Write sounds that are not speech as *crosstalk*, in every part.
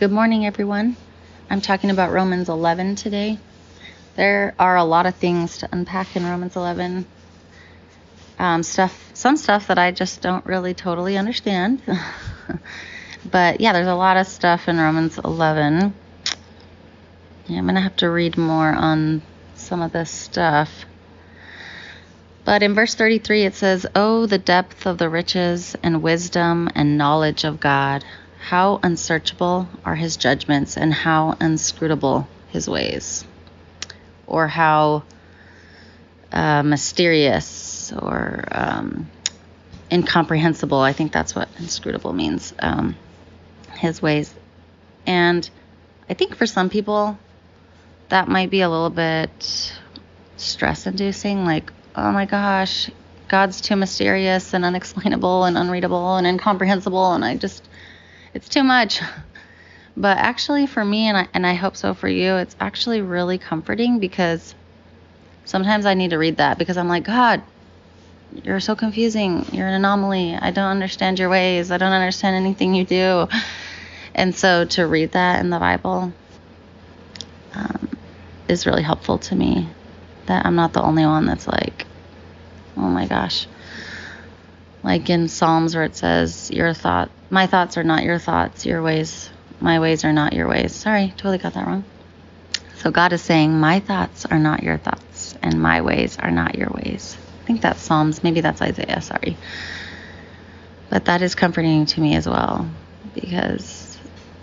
Good morning, everyone. I'm talking about Romans 11 today. There are a lot of things to unpack in Romans 11. Um, stuff, some stuff that I just don't really totally understand. *laughs* but yeah, there's a lot of stuff in Romans 11. Yeah, I'm gonna have to read more on some of this stuff. But in verse 33, it says, Oh, the depth of the riches and wisdom and knowledge of God! How unsearchable are his judgments and how inscrutable his ways. Or how uh, mysterious or um, incomprehensible. I think that's what inscrutable means. Um, his ways. And I think for some people, that might be a little bit stress inducing. Like, oh my gosh, God's too mysterious and unexplainable and unreadable and incomprehensible. And I just it's too much. *laughs* But actually, for me, and I, and I hope so for you, it's actually really comforting because sometimes I need to read that because I'm like, God, you're so confusing. You're an anomaly. I don't understand your ways. I don't understand anything you do. *sighs* And so to read that in the Bible um, is really helpful to me. That I'm not the only one that's like, oh my gosh. Like in Psalms where it says, Your thought my thoughts are not your thoughts, your ways, my ways are not your ways. Sorry, totally got that wrong. So God is saying, My thoughts are not your thoughts, and my ways are not your ways. I think that's Psalms, maybe that's Isaiah, sorry. But that is comforting to me as well because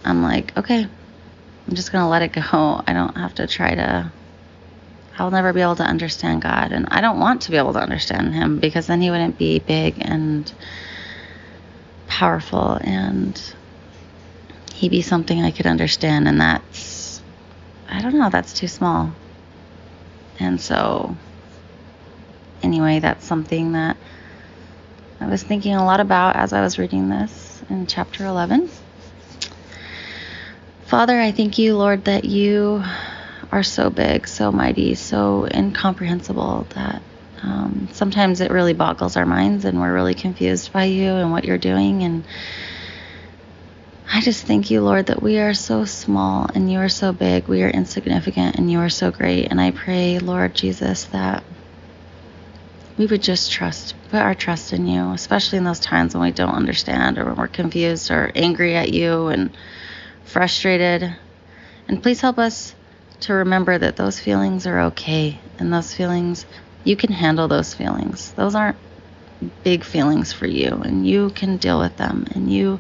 I'm like, okay, I'm just to let it go. I don't have to try to, I'll never be able to understand God. And I don't want to be able to understand Him because then He wouldn't be big and powerful and He'd be something I could understand and that's I don't know, that's too small. And so anyway, that's something that I was thinking a lot about as I was reading this in chapter 11. Father, I thank you, Lord, that you are so big, so mighty, so incomprehensible that um, sometimes it really boggles our minds and we're really confused by you and what you're doing. And I just thank you, Lord, that we are so small and you are so big. We are insignificant and you are so great. And I pray, Lord Jesus, that we would just trust, put our trust in you, especially in those times when we don't understand or when we're confused or angry at you and frustrated. And please help us to remember that those feelings are okay and those feelings you can handle those feelings. Those aren't big feelings for you, and you can deal with them. And you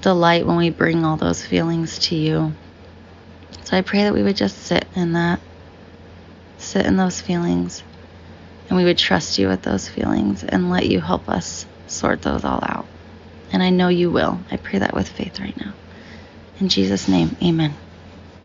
delight when we bring all those feelings to you. So I pray that we would just sit in that, sit in those feelings, and we would trust you with those feelings and let you help us sort those all out. And I know you will. I pray that with faith right now. In Jesus' name, amen.